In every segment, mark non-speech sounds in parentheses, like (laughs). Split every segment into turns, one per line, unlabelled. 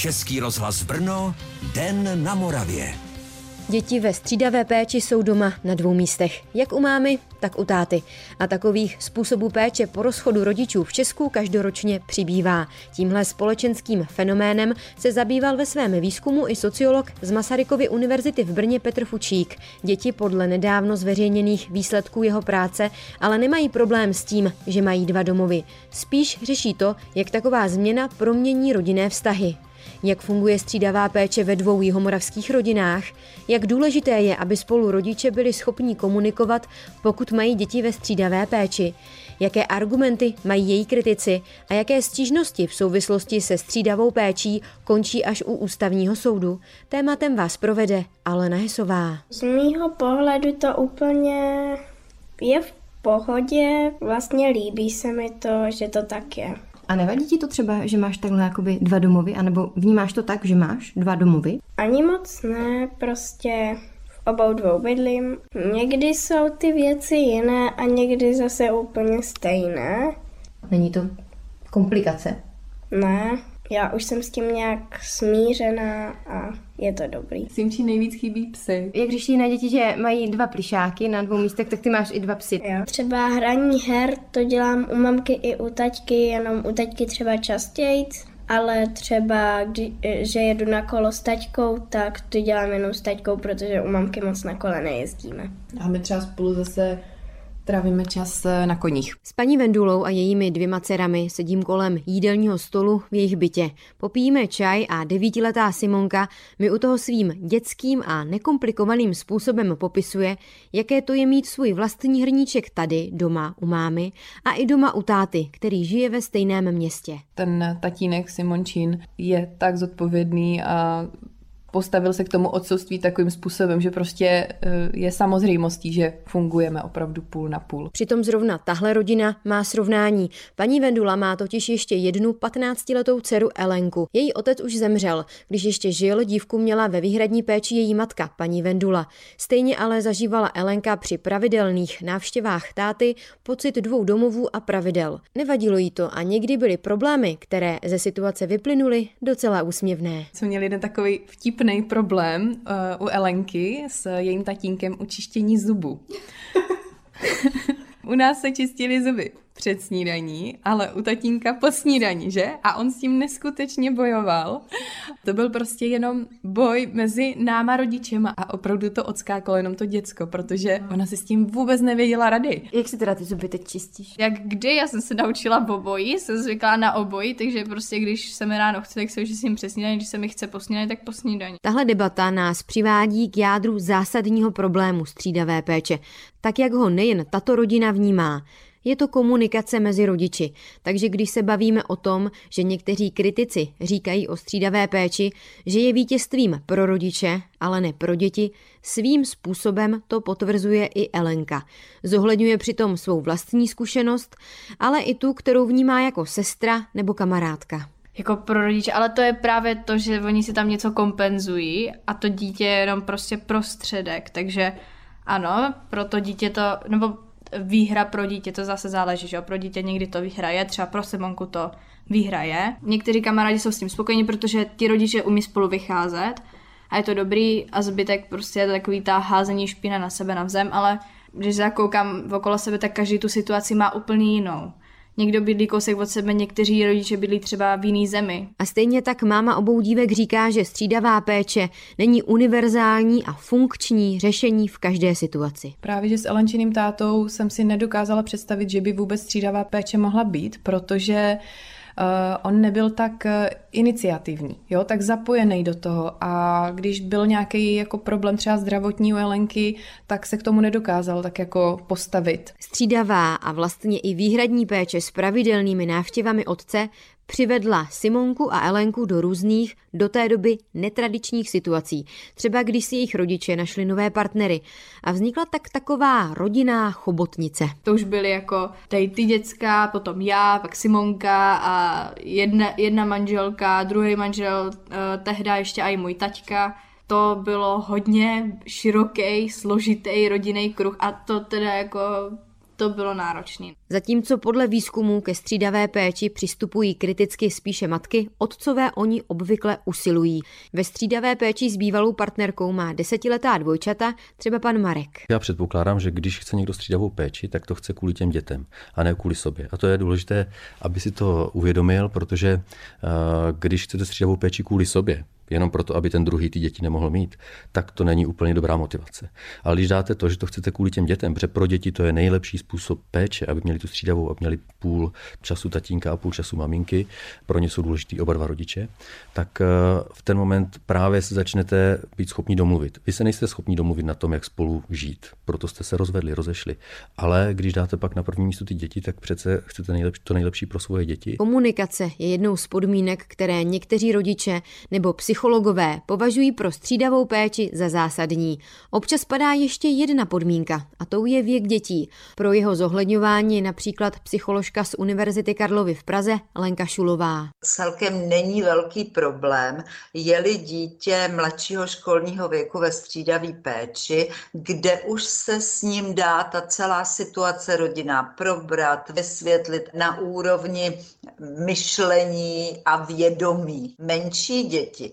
Český rozhlas Brno, Den na Moravě.
Děti ve střídavé péči jsou doma na dvou místech, jak u mámy, tak u táty. A takových způsobů péče po rozchodu rodičů v Česku každoročně přibývá. Tímhle společenským fenoménem se zabýval ve svém výzkumu i sociolog z Masarykovy univerzity v Brně Petr Fučík. Děti podle nedávno zveřejněných výsledků jeho práce ale nemají problém s tím, že mají dva domovy. Spíš řeší to, jak taková změna promění rodinné vztahy jak funguje střídavá péče ve dvou jihomoravských rodinách, jak důležité je, aby spolu rodiče byli schopni komunikovat, pokud mají děti ve střídavé péči, jaké argumenty mají její kritici a jaké stížnosti v souvislosti se střídavou péčí končí až u ústavního soudu. Tématem vás provede Alena Hesová.
Z mýho pohledu to úplně je v pohodě, vlastně líbí se mi to, že to tak je.
A nevadí ti to třeba, že máš takhle jakoby dva domovy, anebo vnímáš to tak, že máš dva domovy?
Ani moc ne, prostě v obou dvou bydlím. Někdy jsou ty věci jiné a někdy zase úplně stejné.
Není to komplikace?
Ne, já už jsem s tím nějak smířená a je to dobrý.
Simčí nejvíc chybí psy.
Jak řeší na děti, že mají dva plišáky na dvou místech, tak ty máš i dva psy.
Jo. Třeba hraní her, to dělám u mamky i u taťky, jenom u taťky třeba častěji, ale třeba, kdy, že jedu na kolo s taťkou, tak to dělám jenom s taťkou, protože u mamky moc na kole nejezdíme.
A my třeba spolu zase Trávíme čas eh, na koních.
S paní Vendulou a jejími dvěma dcerami sedím kolem jídelního stolu v jejich bytě. Popijíme čaj a devítiletá Simonka mi u toho svým dětským a nekomplikovaným způsobem popisuje, jaké to je mít svůj vlastní hrníček tady, doma u mámy a i doma u táty, který žije ve stejném městě.
Ten tatínek Simončín je tak zodpovědný a postavil se k tomu odcovství takovým způsobem, že prostě eh, je samozřejmostí, že fungujeme opravdu půl na půl.
Přitom zrovna tahle rodina má srovnání. Paní Vendula má totiž ještě jednu 15-letou dceru Elenku. Její otec už zemřel. Když ještě žil, dívku měla ve výhradní péči její matka, paní Vendula. Stejně ale zažívala Elenka při pravidelných návštěvách táty pocit dvou domovů a pravidel. Nevadilo jí to a někdy byly problémy, které ze situace vyplynuly, docela úsměvné.
Jsme měli jeden takový vtip vtipný problém uh, u Elenky s jejím tatínkem u čištění zubu. (laughs) u nás se čistili zuby před snídaní, ale u tatínka po snídaní, že? A on s tím neskutečně bojoval. To byl prostě jenom boj mezi náma rodičema a opravdu to odskákalo jenom to děcko, protože ona si s tím vůbec nevěděla rady.
Jak si teda ty zuby teď čistíš?
Jak kdy? Já jsem se naučila v oboji, jsem zvykla na oboji, takže prostě když se mi ráno chce, tak se už s ním přes snídaní, když se mi chce po snídaní, tak po snídaní.
Tahle debata nás přivádí k jádru zásadního problému střídavé péče, tak jak ho nejen tato rodina vnímá. Je to komunikace mezi rodiči, takže když se bavíme o tom, že někteří kritici říkají o střídavé péči, že je vítězstvím pro rodiče, ale ne pro děti, svým způsobem to potvrzuje i Elenka. Zohledňuje přitom svou vlastní zkušenost, ale i tu, kterou vnímá jako sestra nebo kamarádka
jako pro rodiče, ale to je právě to, že oni si tam něco kompenzují a to dítě je jenom prostě prostředek, takže ano, pro to dítě to, nebo výhra pro dítě, to zase záleží, že pro dítě někdy to vyhraje, třeba pro Simonku to vyhraje. Někteří kamarádi jsou s tím spokojení, protože ti rodiče umí spolu vycházet a je to dobrý a zbytek prostě je to takový ta házení špína na sebe navzem, ale když zakoukám okolo sebe, tak každý tu situaci má úplně jinou. Někdo bydlí kousek od sebe, někteří rodiče bydlí třeba v jiný zemi.
A stejně tak máma obou dívek říká, že střídavá péče není univerzální a funkční řešení v každé situaci.
Právě, že s Elenčiným tátou jsem si nedokázala představit, že by vůbec střídavá péče mohla být, protože Uh, on nebyl tak uh, iniciativní, jo, tak zapojený do toho a když byl nějaký jako problém třeba zdravotní u Elenky, tak se k tomu nedokázal tak jako postavit.
Střídavá a vlastně i výhradní péče s pravidelnými návštěvami otce přivedla Simonku a Elenku do různých, do té doby netradičních situací. Třeba když si jejich rodiče našli nové partnery a vznikla tak taková rodinná chobotnice.
To už byly jako tady ty děcka, potom já, pak Simonka a jedna, jedna manželka, druhý manžel, eh, tehda ještě i můj taťka to bylo hodně široký, složitý rodinný kruh a to teda jako to bylo náročné.
Zatímco podle výzkumu ke střídavé péči přistupují kriticky spíše matky, otcové oni obvykle usilují. Ve střídavé péči s bývalou partnerkou má desetiletá dvojčata, třeba pan Marek.
Já předpokládám, že když chce někdo střídavou péči, tak to chce kvůli těm dětem a ne kvůli sobě. A to je důležité, aby si to uvědomil, protože eh, když chcete střídavou péči kvůli sobě, jenom proto, aby ten druhý ty děti nemohl mít, tak to není úplně dobrá motivace. Ale když dáte to, že to chcete kvůli těm dětem, protože pro děti to je nejlepší způsob péče, aby měli tu střídavou, aby měli půl času tatínka a půl času maminky, pro ně jsou důležitý oba dva rodiče, tak eh, v ten moment právě se začnete být schopni domluvit. Vy se nejste schopni domluvit na tom, jak spolu žít, proto jste se rozvedli, rozešli. Ale když dáte pak na první místo ty děti, tak přece chcete nejlepší, to nejlepší pro svoje děti.
Komunikace je jednou z podmínek, které někteří rodiče nebo psychologové psychologové považují pro střídavou péči za zásadní. Občas padá ještě jedna podmínka, a to je věk dětí. Pro jeho zohledňování je například psycholožka z Univerzity Karlovy v Praze Lenka Šulová.
Celkem není velký problém, je-li dítě mladšího školního věku ve střídavé péči, kde už se s ním dá ta celá situace rodina probrat, vysvětlit na úrovni myšlení a vědomí. Menší děti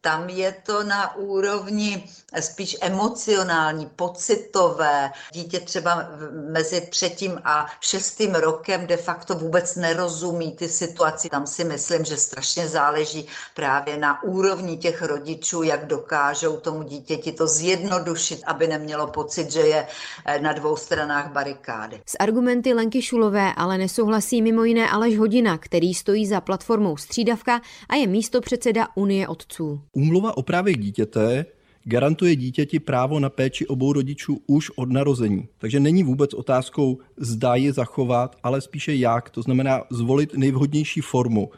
tam je to na úrovni spíš emocionální, pocitové. Dítě třeba mezi třetím a šestým rokem de facto vůbec nerozumí ty situaci. Tam si myslím, že strašně záleží právě na úrovni těch rodičů, jak dokážou tomu dítěti to zjednodušit, aby nemělo pocit, že je eh, na dvou stranách barikády.
S argumenty Lenky Šulové ale nesouhlasí mimo jiné Aleš Hodina, který stojí za platformou Střídavka a je místo předseda Unie otců.
Úmluva o právech dítěte garantuje dítěti právo na péči obou rodičů už od narození. Takže není vůbec otázkou, zda je zachovat, ale spíše jak, to znamená zvolit nejvhodnější formu.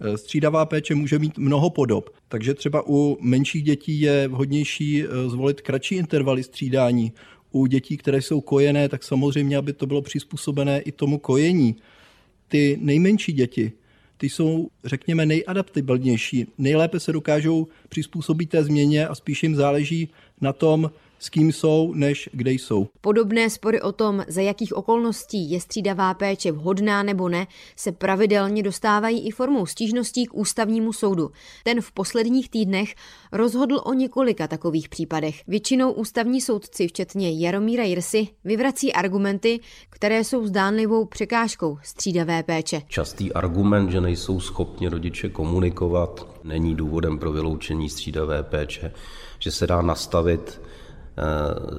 Eh, střídavá péče může mít mnoho podob, takže třeba u menších dětí je vhodnější eh, zvolit kratší intervaly střídání. U dětí, které jsou kojené, tak samozřejmě, aby to bylo přizpůsobené i tomu kojení. Ty nejmenší děti, ty jsou, řekněme, nejadaptibilnější. Nejlépe se dokážou přizpůsobit té změně a spíš jim záleží na tom, s kým jsou, než kde jsou.
Podobné spory o tom, za jakých okolností je střídavá péče vhodná nebo ne, se pravidelně dostávají i formou stížností k ústavnímu soudu. Ten v posledních týdnech rozhodl o několika takových případech. Většinou ústavní soudci, včetně Jaromíra Jirsy, vyvrací argumenty, které jsou zdánlivou překážkou střídavé péče.
Častý argument, že nejsou schopni rodiče komunikovat, není důvodem pro vyloučení střídavé péče, že se dá nastavit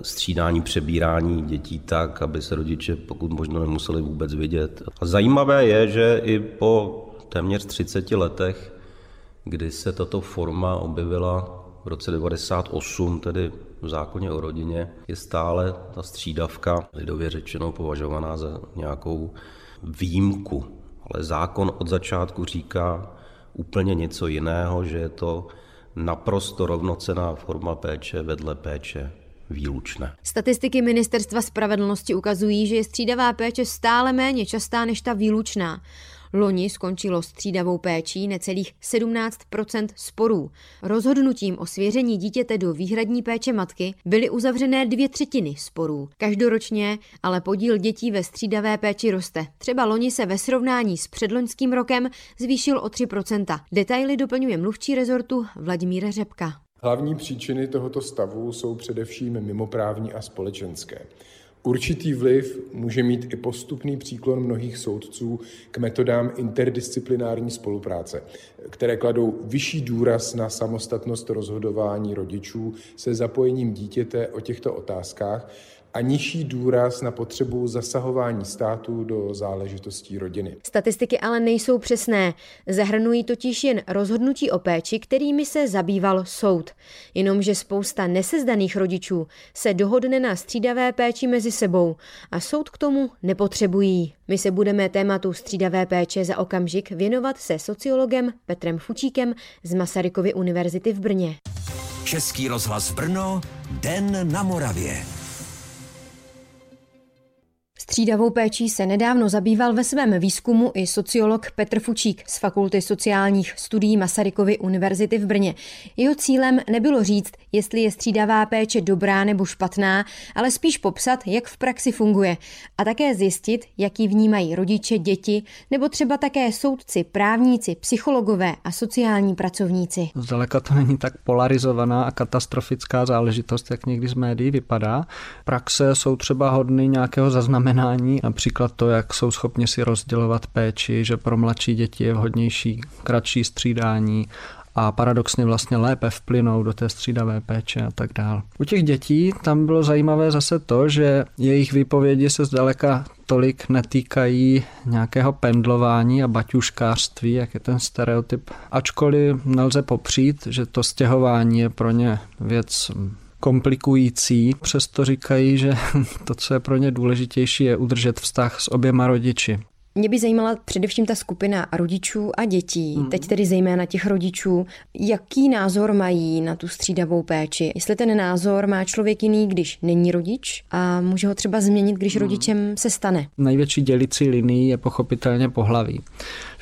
střídání, přebírání dětí tak, aby se rodiče pokud možno nemuseli vůbec vidět. A zajímavé je, že i po téměř 30 letech, kdy se tato forma objevila v roce 98, tedy v zákoně o rodině, je stále ta střídavka, lidově řečeno, považovaná za nějakou výjimku. Ale zákon od začátku říká úplně něco jiného, že je to naprosto rovnocená forma péče vedle péče výlučné.
Statistiky Ministerstva spravedlnosti ukazují, že je střídavá péče stále méně častá než ta výlučná. Loni skončilo střídavou péčí necelých 17% sporů. Rozhodnutím o svěření dítěte do výhradní péče matky byly uzavřené dvě třetiny sporů. Každoročně ale podíl dětí ve střídavé péči roste. Třeba loni se ve srovnání s předloňským rokem zvýšil o 3% Detaily doplňuje mluvčí rezortu Vladimíra Řepka.
Hlavní příčiny tohoto stavu jsou především mimoprávní a společenské. Určitý vliv může mít i postupný příklon mnohých soudců k metodám interdisciplinární spolupráce, které kladou vyšší důraz na samostatnost rozhodování rodičů se zapojením dítěte o těchto otázkách a nižší důraz na potřebu zasahování státu do záležitostí rodiny.
Statistiky ale nejsou přesné. Zahrnují totiž jen rozhodnutí o péči, kterými se zabýval soud. Jenomže spousta nesezdaných rodičů se dohodne na střídavé péči mezi sebou a soud k tomu nepotřebují. My se budeme tématu střídavé péče za okamžik věnovat se sociologem Petrem Fučíkem z Masarykovy univerzity v Brně.
Český rozhlas Brno, Den na Moravě.
Střídavou péčí se nedávno zabýval ve svém výzkumu i sociolog Petr Fučík z Fakulty sociálních studií Masarykovy univerzity v Brně. Jeho cílem nebylo říct, jestli je střídavá péče dobrá nebo špatná, ale spíš popsat, jak v praxi funguje a také zjistit, jaký vnímají rodiče, děti nebo třeba také soudci, právníci, psychologové a sociální pracovníci.
Zdaleka to není tak polarizovaná a katastrofická záležitost, jak někdy z médií vypadá. Praxe jsou třeba hodny nějakého zaznamenání, například to, jak jsou schopni si rozdělovat péči, že pro mladší děti je vhodnější kratší střídání a paradoxně vlastně lépe vplynou do té střídavé péče a tak dál. U těch dětí tam bylo zajímavé zase to, že jejich výpovědi se zdaleka tolik netýkají nějakého pendlování a baťuškářství, jak je ten stereotyp. Ačkoliv nelze popřít, že to stěhování je pro ně věc komplikující, přesto říkají, že (laughs) to, co je pro ně důležitější, je udržet vztah s oběma rodiči.
Mě by zajímala především ta skupina rodičů a dětí, mm. teď tedy zejména těch rodičů, jaký názor mají na tu střídavou péči. Jestli ten názor má člověk jiný, když není rodič a může ho třeba změnit, když mm. rodičem se stane.
Největší dělicí linií je pochopitelně pohlaví.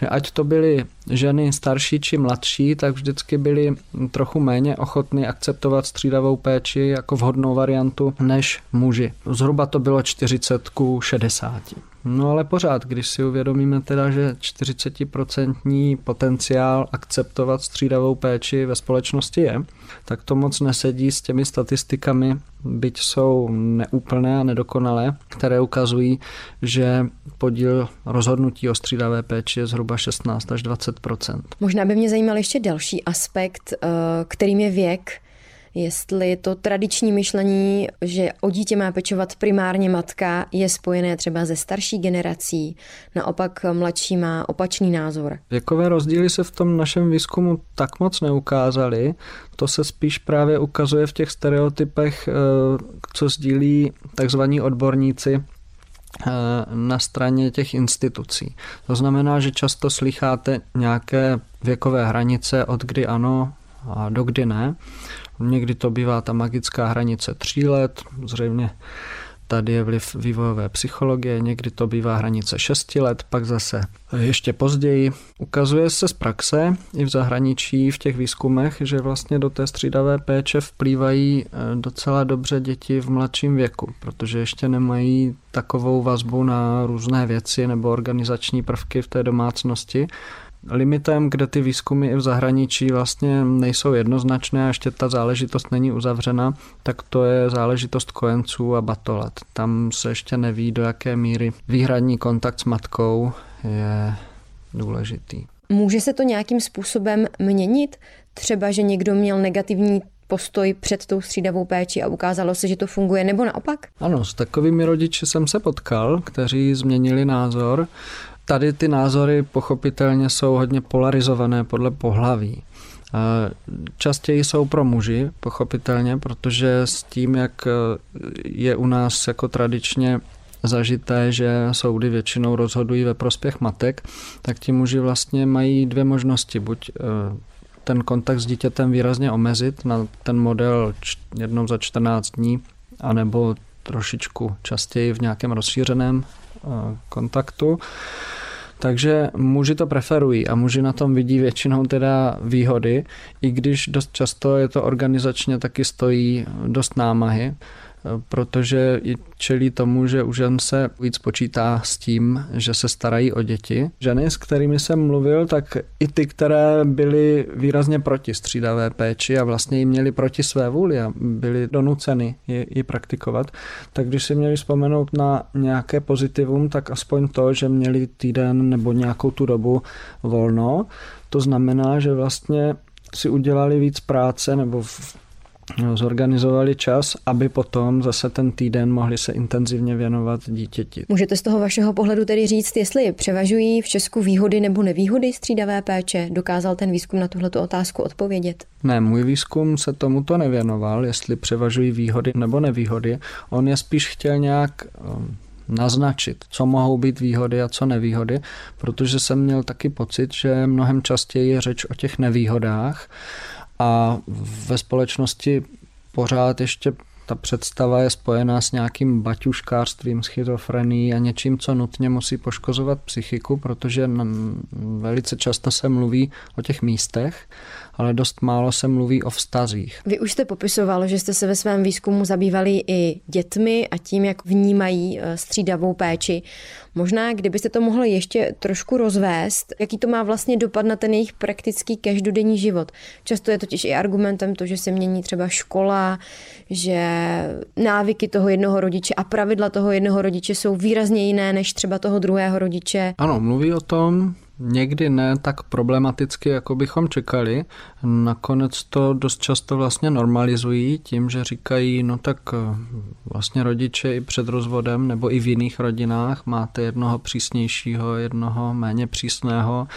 Že ať to byly ženy starší či mladší, tak vždycky byly trochu méně ochotny akceptovat střídavou péči jako vhodnou variantu než muži. Zhruba to bylo 40 ku 60. No ale pořád, když si uvědomíme teda, že 40% potenciál akceptovat střídavou péči ve společnosti je, tak to moc nesedí s těmi statistikami, byť jsou neúplné a nedokonalé, které ukazují, že podíl rozhodnutí o střídavé péči je zhruba 16 až 20%
Možná by mě zajímal ještě další aspekt, eh, kterým je věk jestli to tradiční myšlení, že o dítě má pečovat primárně matka, je spojené třeba ze starší generací, naopak mladší má opačný názor.
Věkové rozdíly se v tom našem výzkumu tak moc neukázaly, to se spíš právě ukazuje v těch stereotypech, eh, co sdílí takzvaní odborníci eh, na straně těch institucí. To znamená, že často slycháte nějaké věkové hranice, od kdy ano a do kdy ne. Někdy to bývá ta magická hranice tří let, zřejmě tady je vliv vývojové psychologie, někdy to bývá hranice 6 let, pak zase ještě později. Ukazuje se z praxe i v zahraničí v těch výzkumech, že vlastně do té střídavé péče vplývají eh, docela dobře děti v mladším věku, protože ještě nemají takovou vazbu na různé věci nebo organizační prvky v té domácnosti limitem, kde ty výzkumy i v zahraničí vlastně nejsou jednoznačné a ještě ta záležitost není uzavřena, tak to je záležitost kojenců a batolet. Tam se ještě neví, do jaké míry výhradní kontakt s matkou je důležitý.
Může se to nějakým způsobem měnit? Třeba, že někdo měl negativní postoj před tou střídavou péči a ukázalo se, že to funguje, nebo naopak?
Ano, s takovými rodiči jsem se potkal, kteří změnili názor tady ty názory pochopitelně jsou hodně polarizované podle pohlaví. Častěji jsou pro muži, pochopitelně, protože s tím, jak je u nás jako tradičně zažité, že soudy většinou rozhodují ve prospěch matek, tak ti muži vlastně mají dvě možnosti. Buď e, ten kontakt s dítětem výrazně omezit na ten model jednou za 14 dní, anebo trošičku častěji v nějakém rozšířeném e, kontaktu. Takže muži to preferují a muži na tom vidí většinou teda výhody, i když dost často je to organizačně taky stojí dost námahy protože čelí tomu, že u žen se víc počítá s tím, že se starají o děti. Ženy, s kterými jsem mluvil, tak i ty, které byly výrazně proti střídavé péči a vlastně ji měli proti své vůli a byly donuceny ji, ji praktikovat, tak když si měli vzpomenout na nějaké pozitivum, tak aspoň to, že měli týden nebo nějakou tu dobu volno, to znamená, že vlastně si udělali víc práce nebo v zorganizovali čas, aby potom zase ten týden mohli se intenzivně věnovat dítěti.
Můžete z toho vašeho pohledu tedy říct, jestli převažují v Česku výhody nebo nevýhody střídavé péče? Dokázal ten výzkum na tuhle otázku odpovědět?
Ne, můj výzkum se tomuto nevěnoval, jestli převažují výhody nebo nevýhody. On je spíš chtěl nějak um, naznačit, co mohou být výhody a co nevýhody, protože jsem měl taky pocit, že mnohem častěji je řeč o těch nevýhodách a ve společnosti pořád ještě ta představa je spojená s nějakým baťuškářstvím, schizofrenií a něčím, co nutně musí poškozovat psychiku, protože velice často se mluví o těch místech, ale dost málo se mluví o vztazích.
Vy už jste popisoval, že jste se ve svém výzkumu zabývali i dětmi a tím, jak vnímají eh, střídavou péči. Možná, kdybyste to mohli ještě trošku rozvést, jaký to má vlastně dopad na ten jejich praktický každodenní život. Často je totiž i argumentem to, že se mění třeba škola, že návyky toho jednoho rodiče a pravidla toho jednoho rodiče jsou výrazně jiné než třeba toho druhého rodiče.
Ano, mluví o tom, Někdy ne tak problematicky, jako bychom čekali. Nakonec to dost často vlastně normalizují tím, že říkají, no tak eh, vlastně rodiče i před rozvodem nebo i v jiných rodinách máte jednoho přísnějšího, jednoho méně přísného.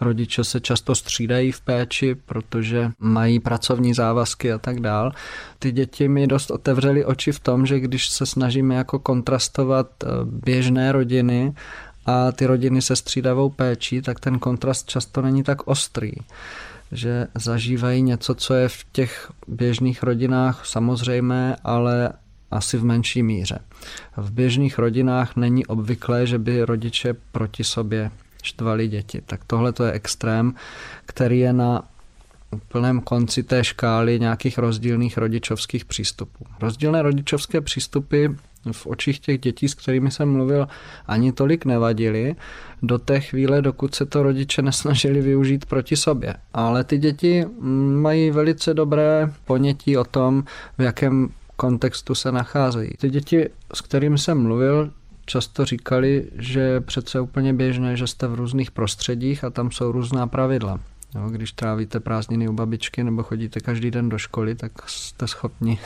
Rodiče se často střídají v péči, protože mají pracovní závazky a tak dál. Ty děti mi dost otevřely oči v tom, že když se snažíme jako kontrastovat eh, běžné rodiny a ty rodiny se střídavou péčí, tak ten kontrast často není tak ostrý že zažívají něco, co je v těch běžných rodinách samozřejmé, ale asi v menší míře. V běžných rodinách není obvyklé, že by rodiče proti sobě štvali děti. Tak tohle to je extrém, který je na plném konci té škály nějakých rozdílných rodičovských přístupů. Rozdílné rodičovské přístupy v očích těch dětí, s kterými jsem mluvil, ani tolik nevadily do té chvíle, dokud se to rodiče nesnažili využít proti sobě. Ale ty děti mají velice dobré ponětí o tom, v jakém kontextu se nacházejí. Ty děti, s kterými jsem mluvil, často říkali, že přece úplně běžné, že jste v různých prostředích a tam jsou různá pravidla. Jo, když trávíte prázdniny u babičky nebo chodíte každý den do školy, tak jste schopni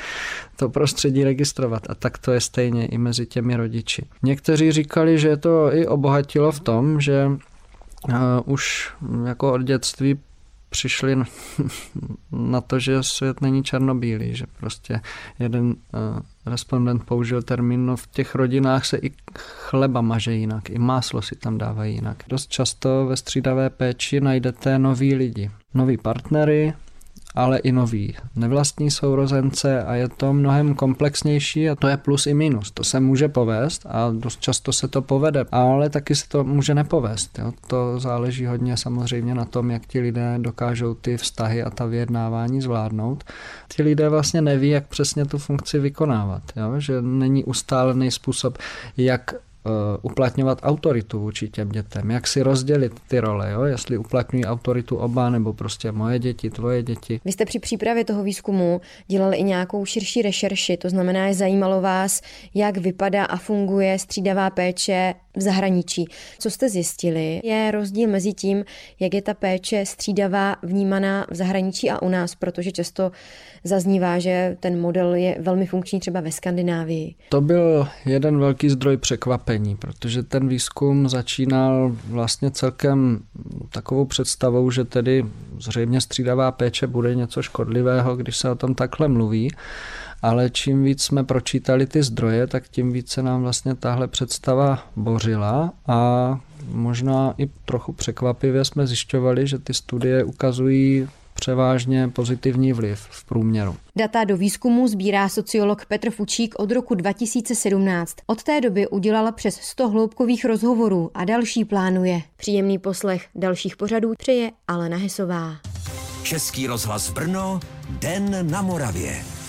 (laughs) to prostředí registrovat. A tak to je stejně i mezi těmi rodiči. Někteří říkali, že to i obohatilo v tom, že uh, už jako od dětství přišli (laughs) na to, že svět není černobílý, že prostě jeden uh, respondent použil termín, no v těch rodinách se i chleba maže jinak, i máslo si tam dávají jinak. Dost často ve střídavé péči najdete nový lidi, noví partnery, ale i nový nevlastní sourozence a je to mnohem komplexnější a to je plus i minus. To se může povést a dost často se to povede, ale taky se to může nepovést. Jo. To záleží hodně samozřejmě na tom, jak ti lidé dokážou ty vztahy a ta vyjednávání zvládnout. Ti lidé vlastně neví, jak přesně tu funkci vykonávat. Jo. Že není ustálený způsob, jak uplatňovat autoritu vůči těm dětem, jak si rozdělit ty role, jo? jestli uplatňují autoritu oba nebo prostě moje děti, tvoje děti.
Vy jste při přípravě toho výzkumu dělali i nějakou širší rešerši, to znamená, že zajímalo vás, jak vypadá a funguje střídavá péče v zahraničí. Co jste zjistili, je rozdíl mezi tím, jak je ta péče střídavá vnímaná v zahraničí a u nás, protože často zaznívá, že ten model je velmi funkční třeba ve Skandinávii.
To byl jeden velký zdroj překvapení, protože ten výzkum začínal vlastně celkem takovou představou, že tedy zřejmě střídavá péče bude něco škodlivého, když se o tom takhle mluví ale čím víc jsme pročítali ty zdroje, tak tím víc se nám vlastně tahle představa bořila a možná i trochu překvapivě jsme zjišťovali, že ty studie ukazují převážně pozitivní vliv v průměru.
Data do výzkumu sbírá sociolog Petr Fučík od roku 2017. Od té doby udělala přes 100 hloubkových rozhovorů a další plánuje. Příjemný poslech dalších pořadů přeje Alena Hesová.
Český rozhlas Brno, Den na Moravě.